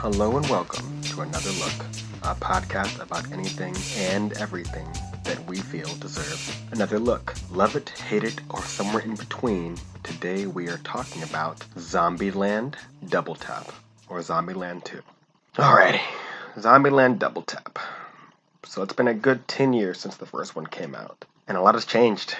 Hello and welcome to Another Look, a podcast about anything and everything that we feel deserves another look. Love it, hate it, or somewhere in between, today we are talking about Zombieland Double Tap, or Zombieland 2. Alrighty, Zombieland Double Tap. So it's been a good 10 years since the first one came out, and a lot has changed.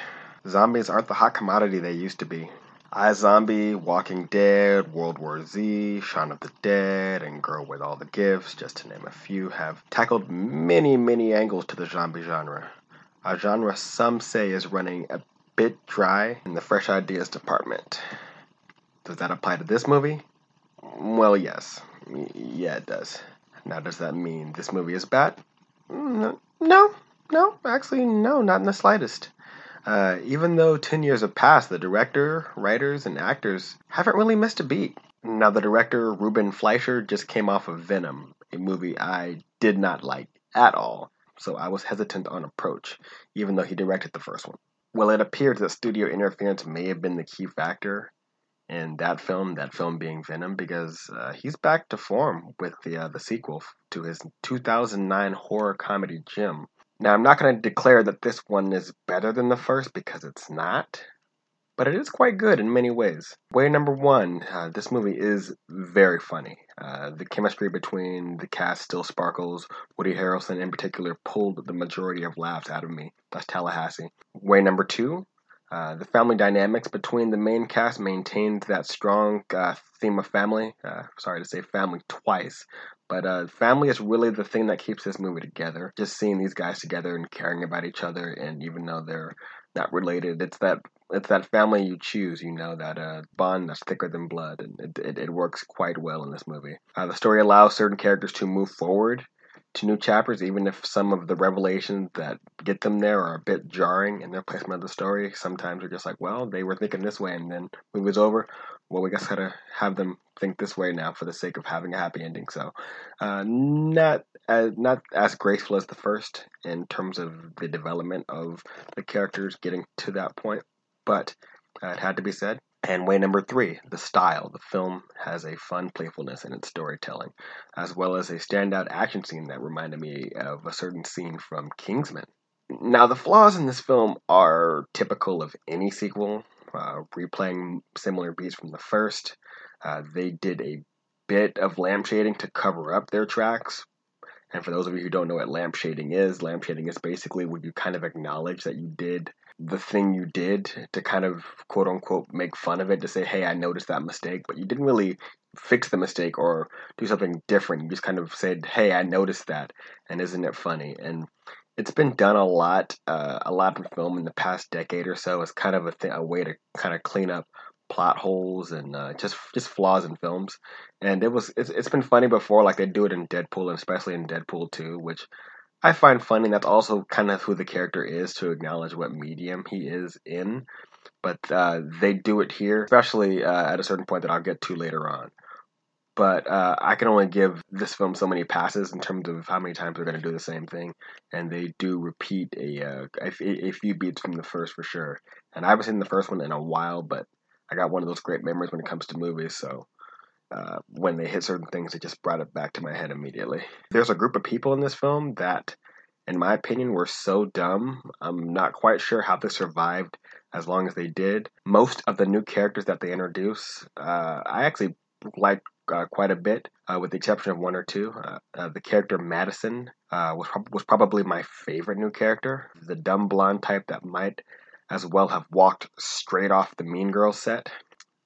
Zombies aren't the hot commodity they used to be. iZombie, Walking Dead, World War Z, Shaun of the Dead, and Girl with All the Gifts, just to name a few, have tackled many, many angles to the zombie genre. A genre some say is running a bit dry in the fresh ideas department. Does that apply to this movie? Well, yes. Yeah, it does. Now, does that mean this movie is bad? No, no, no actually, no, not in the slightest. Uh, even though 10 years have passed, the director, writers, and actors haven't really missed a beat. Now, the director, Ruben Fleischer, just came off of Venom, a movie I did not like at all, so I was hesitant on approach, even though he directed the first one. Well, it appears that studio interference may have been the key factor in that film, that film being Venom, because uh, he's back to form with the uh, the sequel to his 2009 horror comedy gem, now, I'm not going to declare that this one is better than the first because it's not, but it is quite good in many ways. Way number one, uh, this movie is very funny. Uh, the chemistry between the cast still sparkles. Woody Harrelson, in particular, pulled the majority of laughs out of me. That's Tallahassee. Way number two, uh, the family dynamics between the main cast maintained that strong uh, theme of family. Uh, sorry to say family twice, but uh, family is really the thing that keeps this movie together. Just seeing these guys together and caring about each other, and even though they're not related, it's that it's that family you choose. You know that uh, bond that's thicker than blood, and it, it, it works quite well in this movie. Uh, the story allows certain characters to move forward to new chapters, even if some of the revelations that get them there are a bit jarring in their placement of the story. Sometimes you're just like, well, they were thinking this way, and then movie's over. Well, we guess gotta have them think this way now for the sake of having a happy ending. So, uh, not as not as graceful as the first in terms of the development of the characters getting to that point, but uh, it had to be said. And way number three, the style. The film has a fun playfulness in its storytelling, as well as a standout action scene that reminded me of a certain scene from Kingsman. Now, the flaws in this film are typical of any sequel, uh, replaying similar beats from the first. Uh, they did a bit of lampshading to cover up their tracks. And for those of you who don't know what lampshading is, lampshading is basically when you kind of acknowledge that you did the thing you did to kind of quote unquote make fun of it to say, hey, I noticed that mistake, but you didn't really fix the mistake or do something different. You just kind of said, hey, I noticed that, and isn't it funny? And it's been done a lot, uh, a lot in film in the past decade or so. It's kind of a, th- a way to kind of clean up plot holes and uh, just just flaws in films. And it was it's, it's been funny before, like they do it in Deadpool and especially in Deadpool 2, which I find funny. That's also kind of who the character is to acknowledge what medium he is in. But uh, they do it here, especially uh, at a certain point that I'll get to later on. But uh, I can only give this film so many passes in terms of how many times they're going to do the same thing, and they do repeat a, uh, a, a few beats from the first for sure. And I haven't seen the first one in a while, but I got one of those great memories when it comes to movies, so uh, when they hit certain things, it just brought it back to my head immediately. There's a group of people in this film that, in my opinion, were so dumb. I'm not quite sure how they survived as long as they did. Most of the new characters that they introduce, uh, I actually like uh, quite a bit, uh, with the exception of one or two. Uh, uh, the character Madison was, was probably my favorite new character. The dumb blonde type that might as well have walked straight off the Mean Girls set.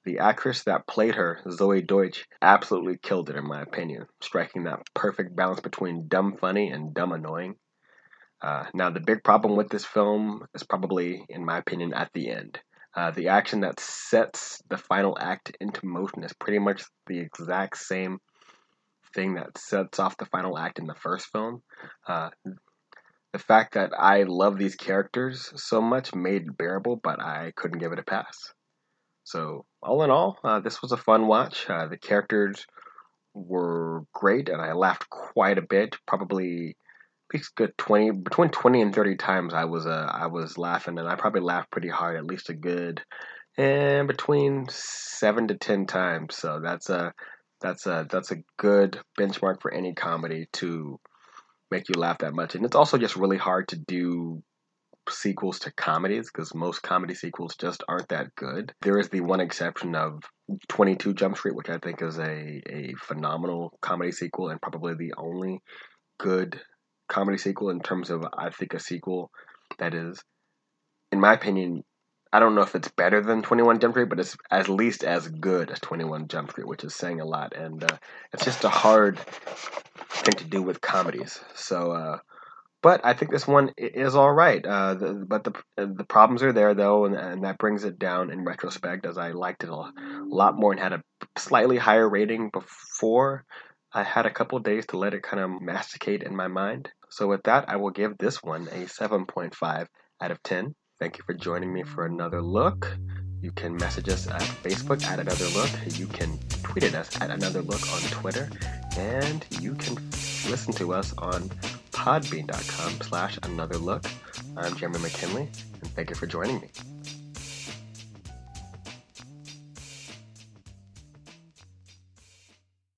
The actress that played her, Zoey Deutch, absolutely killed it in my opinion, striking that perfect balance between dumb funny and dumb annoying. Uh, now, the big problem with this film is probably, in my opinion, at the end. Uh, the action that sets the final act into motion is pretty much the exact same thing that sets off the final act in the first film. Uh, the fact that I love these characters so much made it bearable, but I couldn't give it a pass. So, all in all, uh, this was a fun watch. Uh, the characters were great, and I laughed quite a bit. Probably at least good twenty, between twenty and thirty times. I was uh, I was laughing, and I probably laughed pretty hard, at least a good, and between seven to ten times. So that's uh That's a that's a good benchmark for any comedy to make you laugh that much. And it's also just really hard to do sequels to comedies because most comedy sequels just aren't that good. There is the one exception of 22 Jump Street, which I think is a, a phenomenal comedy sequel and probably the only good comedy sequel in terms of, I think, a sequel that is, in my opinion, I don't know if it's better than 21 Jump Street, but it's at least as good as 21 Jump Street, which is saying a lot. And uh, it's just a hard thing to do with comedies. So, uh, but I think this one is all right. Uh, the, but the the problems are there though, and, and, that brings it down in retrospect, as I liked it a lot more and had a slightly higher rating before. I had a couple days to let it kind of masticate in my mind. So with that, I will give this one a 7.5 out of 10. Thank you for joining me for another look. You can message us at Facebook at Another Look. You can tweet at us at Another Look on Twitter. And you can listen to us on podbean.com slash Another Look. I'm Jeremy McKinley, and thank you for joining me.